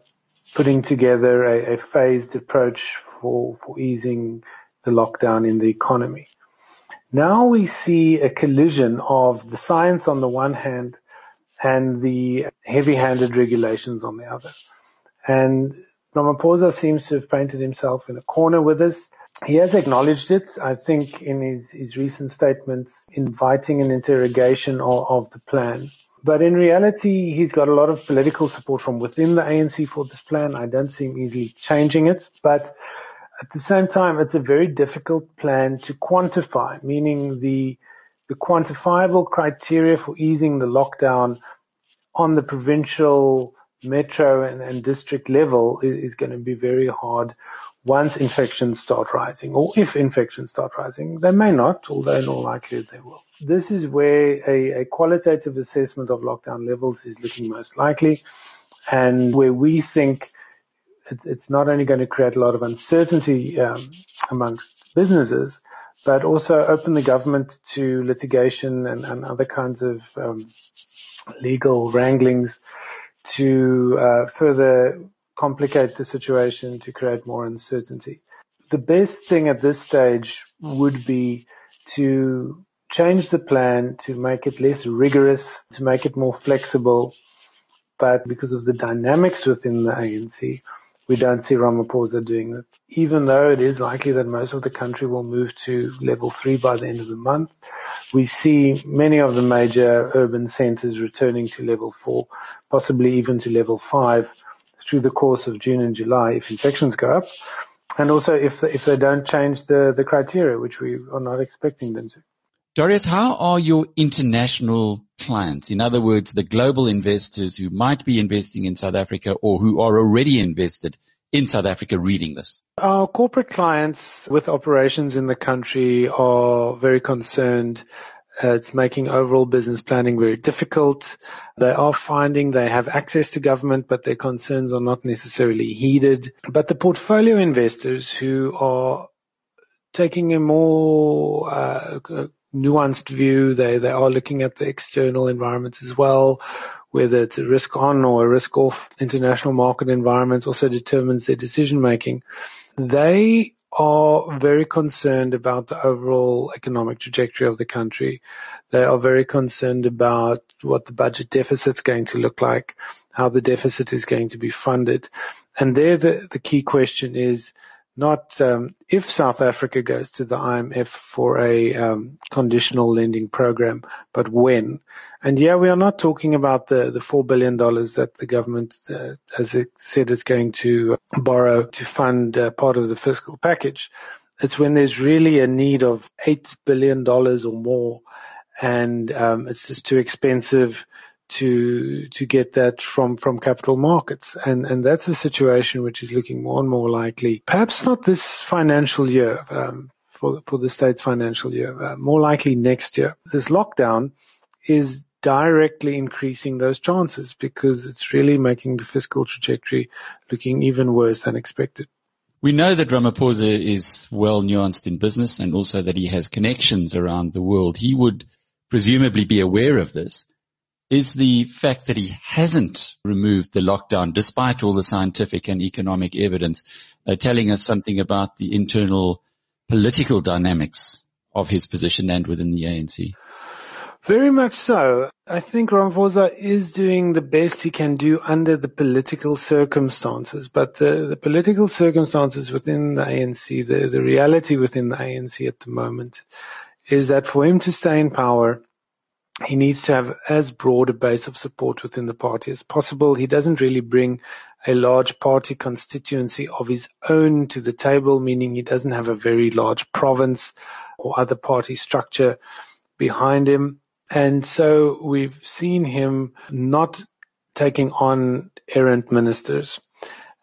putting together a, a phased approach for, for easing the lockdown in the economy. Now we see a collision of the science on the one hand and the heavy-handed regulations on the other. And Ramaphosa seems to have painted himself in a corner with this he has acknowledged it, I think, in his, his recent statements, inviting an interrogation of, of, the plan. But in reality, he's got a lot of political support from within the ANC for this plan. I don't see him easily changing it. But at the same time, it's a very difficult plan to quantify, meaning the, the quantifiable criteria for easing the lockdown on the provincial, metro and, and district level is, is going to be very hard once infections start rising, or if infections start rising. They may not, although in all likelihood they will. This is where a, a qualitative assessment of lockdown levels is looking most likely, and where we think it, it's not only going to create a lot of uncertainty um, amongst businesses, but also open the government to litigation and, and other kinds of um, legal wranglings to uh, further complicate the situation to create more uncertainty. The best thing at this stage would be to change the plan to make it less rigorous, to make it more flexible. But because of the dynamics within the ANC, we don't see Ramaphosa doing that. Even though it is likely that most of the country will move to level three by the end of the month, we see many of the major urban centers returning to level four, possibly even to level five through the course of June and July if infections go up. And also if, if they don't change the, the criteria, which we are not expecting them to. Darias, how are your international clients? In other words, the global investors who might be investing in South Africa or who are already invested in South Africa reading this? Our corporate clients with operations in the country are very concerned. Uh, it's making overall business planning very difficult. They are finding they have access to government, but their concerns are not necessarily heeded. But the portfolio investors who are taking a more uh, nuanced view. They they are looking at the external environment as well, whether it's a risk on or a risk off international market environments also determines their decision making. They are very concerned about the overall economic trajectory of the country. They are very concerned about what the budget deficit is going to look like, how the deficit is going to be funded. And there the, the key question is, not um, if South Africa goes to the IMF for a um, conditional lending program, but when. And yeah, we are not talking about the, the $4 billion that the government, uh, as it said, is going to borrow to fund uh, part of the fiscal package. It's when there's really a need of $8 billion or more and um, it's just too expensive to to get that from from capital markets, and and that's a situation which is looking more and more likely. Perhaps not this financial year. Um, for, for the state's financial year, uh, more likely next year. This lockdown is directly increasing those chances because it's really making the fiscal trajectory looking even worse than expected. We know that Ramaphosa is well nuanced in business and also that he has connections around the world. He would presumably be aware of this is the fact that he hasn't removed the lockdown despite all the scientific and economic evidence uh, telling us something about the internal political dynamics of his position and within the ANC. Very much so. I think Ramaphosa is doing the best he can do under the political circumstances, but the, the political circumstances within the ANC, the, the reality within the ANC at the moment is that for him to stay in power, he needs to have as broad a base of support within the party as possible. He doesn't really bring a large party constituency of his own to the table, meaning he doesn't have a very large province or other party structure behind him. And so we've seen him not taking on errant ministers.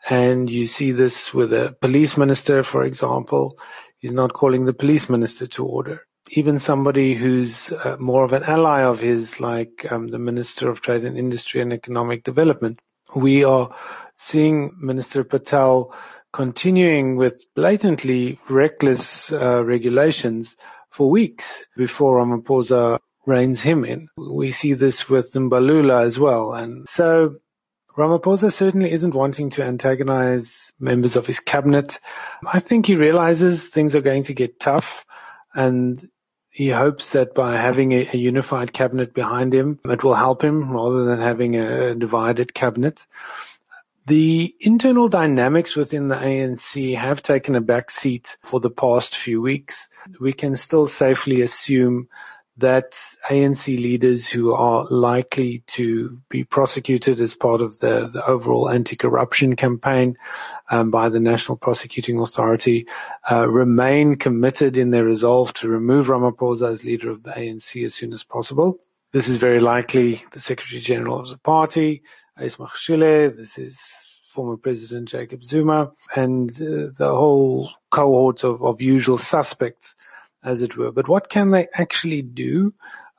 And you see this with a police minister, for example. He's not calling the police minister to order even somebody who's uh, more of an ally of his, like um, the Minister of Trade and Industry and Economic Development, we are seeing Minister Patel continuing with blatantly reckless uh, regulations for weeks before Ramaphosa reins him in. We see this with Mbalula as well. And so Ramaphosa certainly isn't wanting to antagonize members of his cabinet. I think he realizes things are going to get tough and he hopes that by having a, a, unified cabinet behind him, it will help him rather than having a, a divided cabinet. The internal dynamics within the ANC have taken a back seat for the past few weeks. We can still safely assume that ANC leaders who are likely to be prosecuted as part of the, the overall anti-corruption campaign um, by the National Prosecuting Authority uh, remain committed in their resolve to remove Ramaphosa as leader of the ANC as soon as possible. This is very likely the Secretary General of the party, Ace Magashule. This is former President Jacob Zuma and uh, the whole cohort of, of usual suspects as it were. But what can they actually do?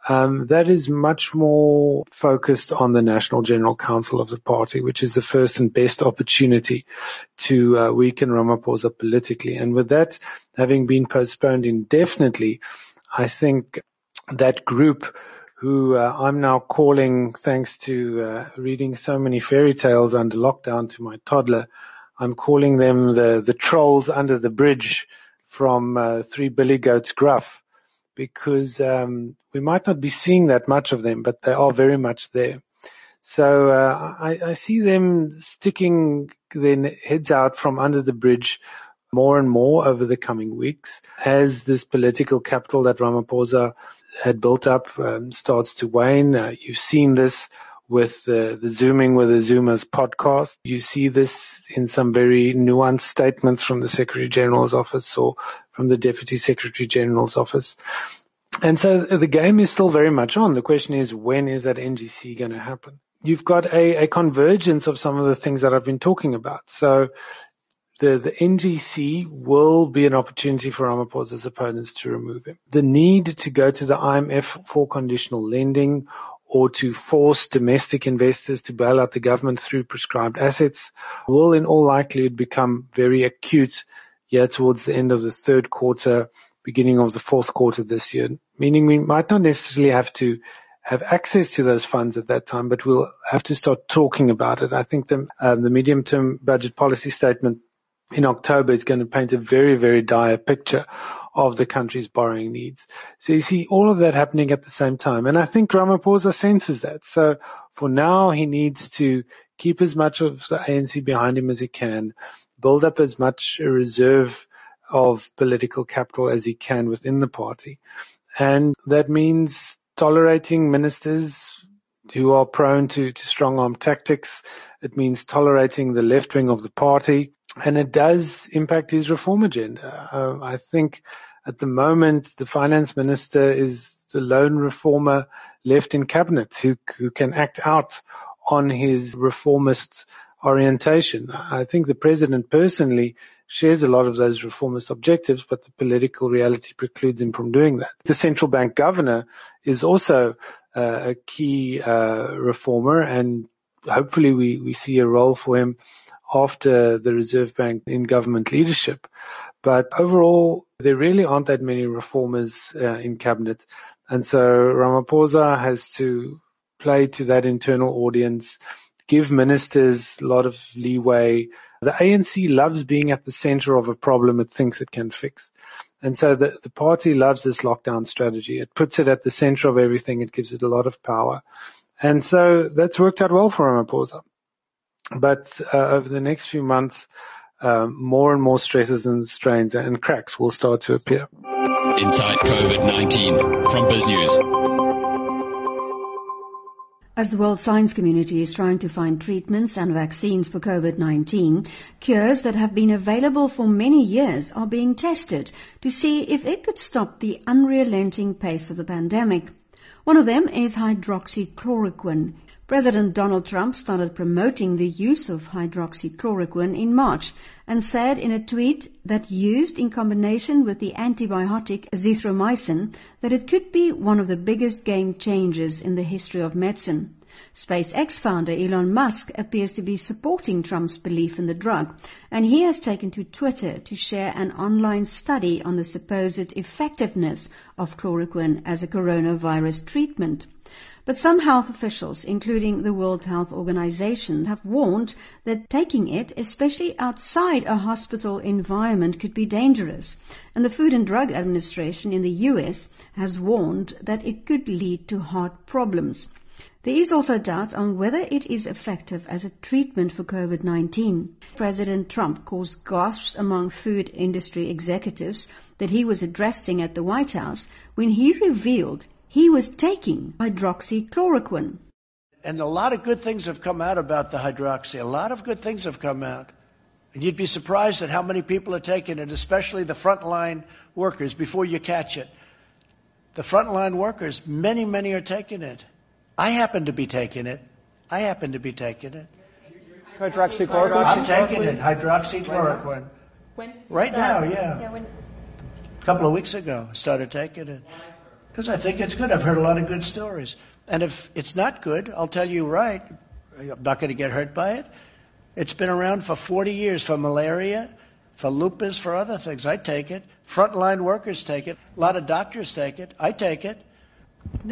Um, that is much more focused on the National General Council of the party, which is the first and best opportunity to uh, weaken Ramaphosa politically. And with that having been postponed indefinitely, I think that group who uh, I'm now calling, thanks to uh, reading so many fairy tales under lockdown to my toddler, I'm calling them the, the trolls under the bridge from uh, Three Billy Goats Gruff because um, we might not be seeing that much of them, but they are very much there. So uh, I, I, see them sticking their heads out from under the bridge more and more over the coming weeks as this political capital that Ramaphosa had built up um, starts to wane. Uh, you've seen this with the Zooming with the Zoomers podcast. You see this in some very nuanced statements from the Secretary General's office or from the Deputy Secretary General's office. And so the game is still very much on. The question is, when is that NGC going to happen? You've got a, a convergence of some of the things that I've been talking about. So the, the NGC will be an opportunity for Ramaphosa's opponents to remove him. The need to go to the IMF for conditional lending or to force domestic investors to bail out the government through prescribed assets will in all likelihood become very acute here towards the end of the third quarter, beginning of the fourth quarter this year, meaning we might not necessarily have to have access to those funds at that time, but we'll have to start talking about it. I think the, um, the medium-term budget policy statement in October is going to paint a very, very dire picture of the country's borrowing needs. So you see all of that happening at the same time. And I think Ramaphosa senses that. So for now, he needs to keep as much of the ANC behind him as he can, build up as much a reserve of political capital as he can within the party. And that means tolerating ministers who are prone to, to strong arm tactics. It means tolerating the left wing of the party. And it does impact his reform agenda. Uh, I think at the moment, the finance minister is the lone reformer left in cabinet who, who can act out on his reformist orientation. I think the president personally shares a lot of those reformist objectives, but the political reality precludes him from doing that. The central bank governor is also uh, a key uh, reformer and hopefully we, we see a role for him after the Reserve Bank in government leadership. But overall, there really aren't that many reformers uh, in cabinet. And so Ramaphosa has to play to that internal audience, give ministers a lot of leeway. The ANC loves being at the center of a problem it thinks it can fix. And so the, the party loves this lockdown strategy. It puts it at the center of everything. It gives it a lot of power. And so that's worked out well for Ramaphosa. But uh, over the next few months, um, more and more stresses and strains and cracks will start to appear. Inside COVID-19 from BizNews. As the world science community is trying to find treatments and vaccines for COVID-19, cures that have been available for many years are being tested to see if it could stop the unrelenting pace of the pandemic. One of them is hydroxychloroquine. President Donald Trump started promoting the use of hydroxychloroquine in March and said in a tweet that used in combination with the antibiotic azithromycin that it could be one of the biggest game changers in the history of medicine. SpaceX founder Elon Musk appears to be supporting Trump's belief in the drug, and he has taken to Twitter to share an online study on the supposed effectiveness of chloroquine as a coronavirus treatment. But some health officials, including the World Health Organization, have warned that taking it, especially outside a hospital environment, could be dangerous. And the Food and Drug Administration in the US has warned that it could lead to heart problems. There is also doubt on whether it is effective as a treatment for COVID-19. President Trump caused gasps among food industry executives that he was addressing at the White House when he revealed he was taking hydroxychloroquine. And a lot of good things have come out about the hydroxy. A lot of good things have come out. And you'd be surprised at how many people are taking it, especially the frontline workers, before you catch it. The frontline workers, many, many are taking it. I happen to be taking it. I happen to be taking it. Hydroxychloroquine? I'm taking it. Hydroxychloroquine. When? Right uh, now, yeah. yeah when... A couple of weeks ago, I started taking it. Because I think it's good. I've heard a lot of good stories. And if it's not good, I'll tell you right. I'm not going to get hurt by it. It's been around for 40 years for malaria, for lupus, for other things. I take it. Frontline workers take it. A lot of doctors take it. I take it.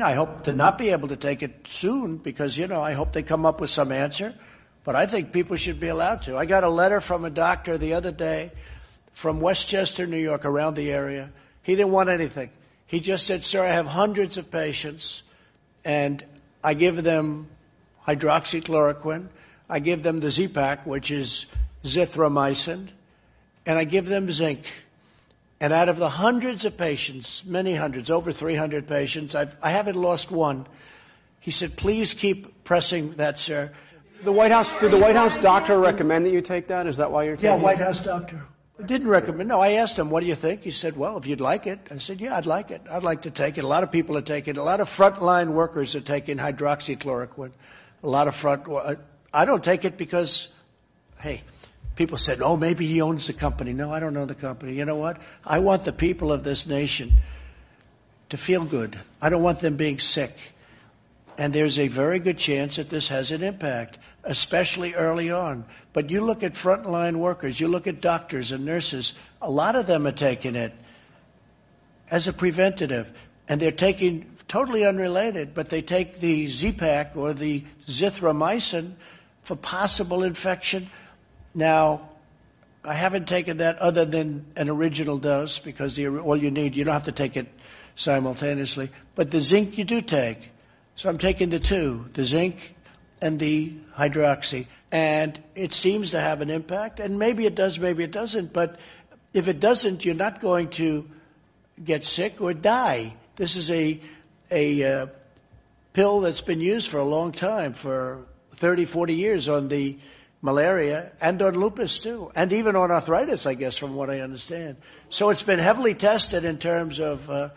I hope to not be able to take it soon because, you know, I hope they come up with some answer. But I think people should be allowed to. I got a letter from a doctor the other day from Westchester, New York, around the area. He didn't want anything. He just said, Sir, I have hundreds of patients, and I give them hydroxychloroquine. I give them the Z-Pak, which is zithromycin, and I give them zinc. And out of the hundreds of patients, many hundreds, over 300 patients, I've, I haven't lost one. He said, please keep pressing that, sir. The White House, did the White House doctor recommend that you take that? Is that why you're taking Yeah. White House doctor. Didn't recommend. No, I asked him, what do you think? He said, well, if you'd like it. I said, yeah, I'd like it. I'd like to take it. A lot of people are taking. A lot of frontline workers are taking hydroxychloroquine. A lot of front, uh, I don't take it because, hey, people said, oh, maybe he owns the company. No, I don't own the company. You know what? I want the people of this nation to feel good. I don't want them being sick. And there's a very good chance that this has an impact, especially early on. But you look at frontline workers, you look at doctors and nurses, a lot of them are taking it as a preventative. And they're taking totally unrelated, but they take the Z-Pak or the zithromycin for possible infection. Now, I haven't taken that other than an original dose because the, all you need, you don't have to take it simultaneously. But the zinc you do take. So I'm taking the two, the zinc and the hydroxy. And it seems to have an impact. And maybe it does, maybe it doesn't. But if it doesn't, you're not going to get sick or die. This is a, a uh, pill that's been used for a long time, for 30, 40 years on the malaria and on lupus too, and even on arthritis, I guess, from what I understand. So it's been heavily tested in terms of. Uh,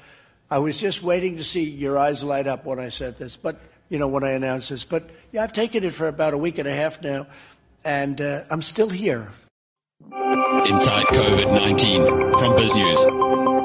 I was just waiting to see your eyes light up when I said this, but you know when I announced this. But yeah, I've taken it for about a week and a half now, and uh, I'm still here. Inside COVID 19 from BizNews.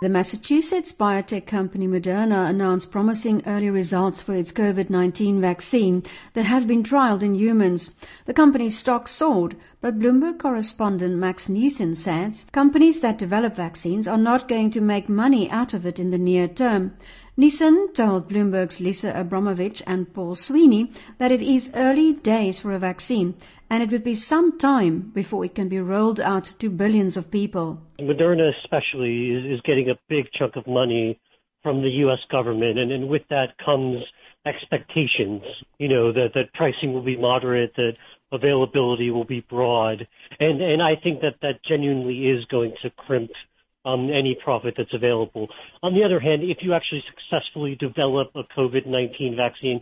The Massachusetts biotech company Moderna announced promising early results for its COVID-19 vaccine that has been trialed in humans. The company's stock soared, but Bloomberg correspondent Max Nisen says companies that develop vaccines are not going to make money out of it in the near term. Nisen told Bloomberg's Lisa Abramowicz and Paul Sweeney that it is early days for a vaccine and it would be some time before it can be rolled out to billions of people. Moderna especially is, is getting a big chunk of money from the U.S. government, and, and with that comes expectations, you know, that, that pricing will be moderate, that availability will be broad, and, and I think that that genuinely is going to crimp um, any profit that's available. On the other hand, if you actually successfully develop a COVID-19 vaccine,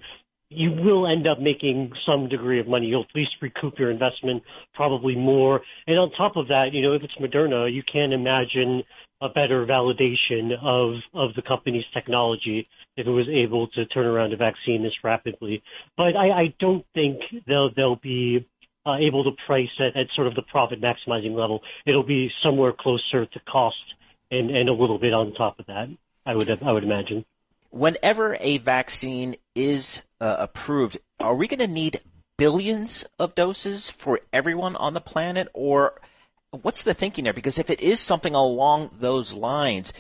you will end up making some degree of money. You'll at least recoup your investment, probably more. And on top of that, you know, if it's Moderna, you can't imagine a better validation of of the company's technology if it was able to turn around a vaccine this rapidly. But I, I don't think they'll they'll be uh, able to price at, at sort of the profit maximizing level. It'll be somewhere closer to cost and, and a little bit on top of that. I would I would imagine. Whenever a vaccine is uh, approved, are we going to need billions of doses for everyone on the planet, or what's the thinking there? Because if it is something along those lines,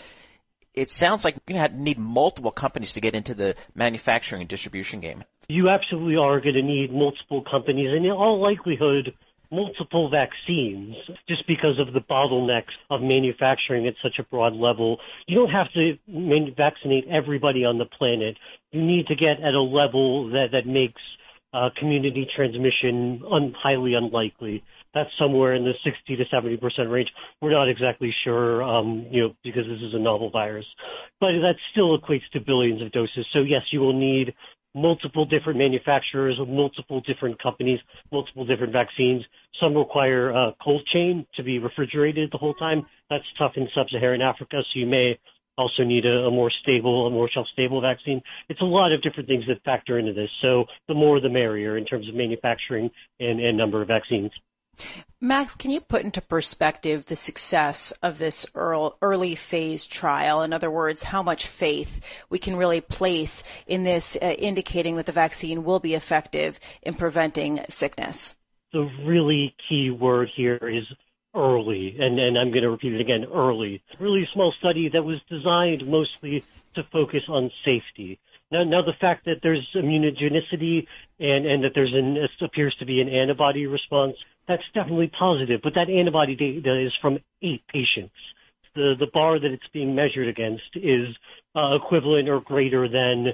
it sounds like to need multiple companies to get into the manufacturing and distribution game. You absolutely are going to need multiple companies, and in all likelihood, multiple vaccines just because of the bottlenecks of manufacturing at such a broad level. You don't have to vaccinate everybody on the planet. You need to get at a level that, that makes uh, community transmission un- highly unlikely. That's somewhere in the 60 to 70 percent range. We're not exactly sure, um, you know, because this is a novel virus, but that still equates to billions of doses. So yes, you will need multiple different manufacturers, multiple different companies, multiple different vaccines. Some require a cold chain to be refrigerated the whole time. That's tough in sub-Saharan Africa, so you may also need a, a more stable, a more shelf-stable vaccine. It's a lot of different things that factor into this. So the more the merrier in terms of manufacturing and, and number of vaccines. Max, can you put into perspective the success of this early phase trial? In other words, how much faith we can really place in this, uh, indicating that the vaccine will be effective in preventing sickness? The really key word here is early, and, and I'm going to repeat it again, early. Really small study that was designed mostly to focus on safety. Now, now the fact that there's immunogenicity and, and that there's an, appears to be an antibody response, that's definitely positive. But that antibody data is from eight patients. The, the bar that it's being measured against is uh, equivalent or greater than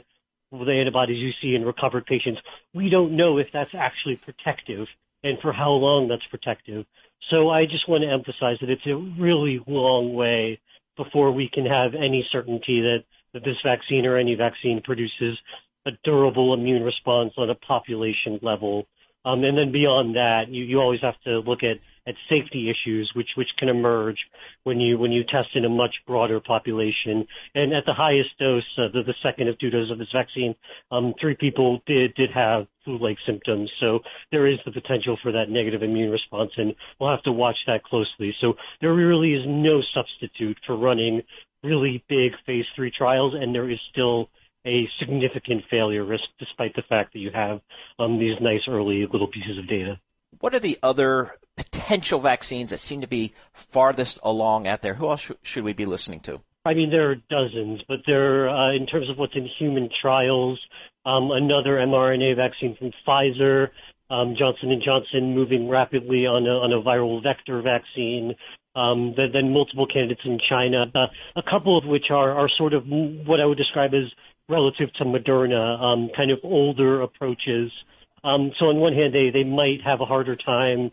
the antibodies you see in recovered patients, we don't know if that's actually protective and for how long that's protective. So I just want to emphasize that it's a really long way before we can have any certainty that, that this vaccine or any vaccine produces a durable immune response on a population level. Um, and then beyond that, you, you always have to look at at safety issues which which can emerge when you when you test in a much broader population. And at the highest dose, uh, the, the second of two doses of this vaccine, um, three people did did have flu-like symptoms. So there is the potential for that negative immune response, and we'll have to watch that closely. So there really is no substitute for running really big phase three trials, and there is still a significant failure risk, despite the fact that you have um, these nice early little pieces of data. What are the other potential vaccines that seem to be farthest along out there? Who else sh- should we be listening to? I mean, there are dozens, but there, uh, in terms of what's in human trials, um, another mRNA vaccine from Pfizer, um, Johnson and Johnson moving rapidly on a, on a viral vector vaccine. Um, then, then multiple candidates in China, uh, a couple of which are, are sort of what I would describe as relative to Moderna, um, kind of older approaches. Um, so on one hand, they, they might have a harder time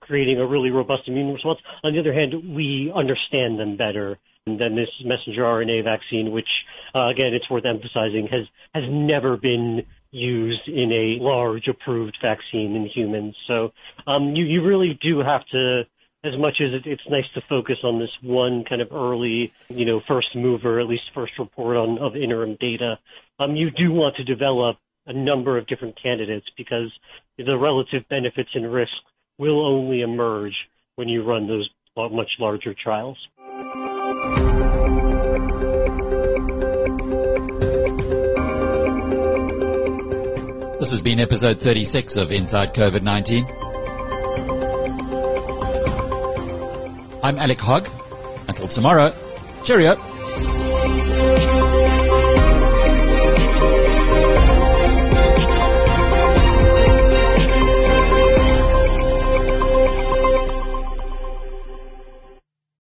creating a really robust immune response. On the other hand, we understand them better than this messenger RNA vaccine, which, uh, again, it's worth emphasizing, has has never been used in a large approved vaccine in humans. So um, you you really do have to as much as it, it's nice to focus on this one kind of early, you know, first mover, at least first report on of interim data, um, you do want to develop a number of different candidates because the relative benefits and risks will only emerge when you run those much larger trials. This has been episode 36 of Inside COVID-19. I'm Alec Hogg. Until tomorrow, cheerio.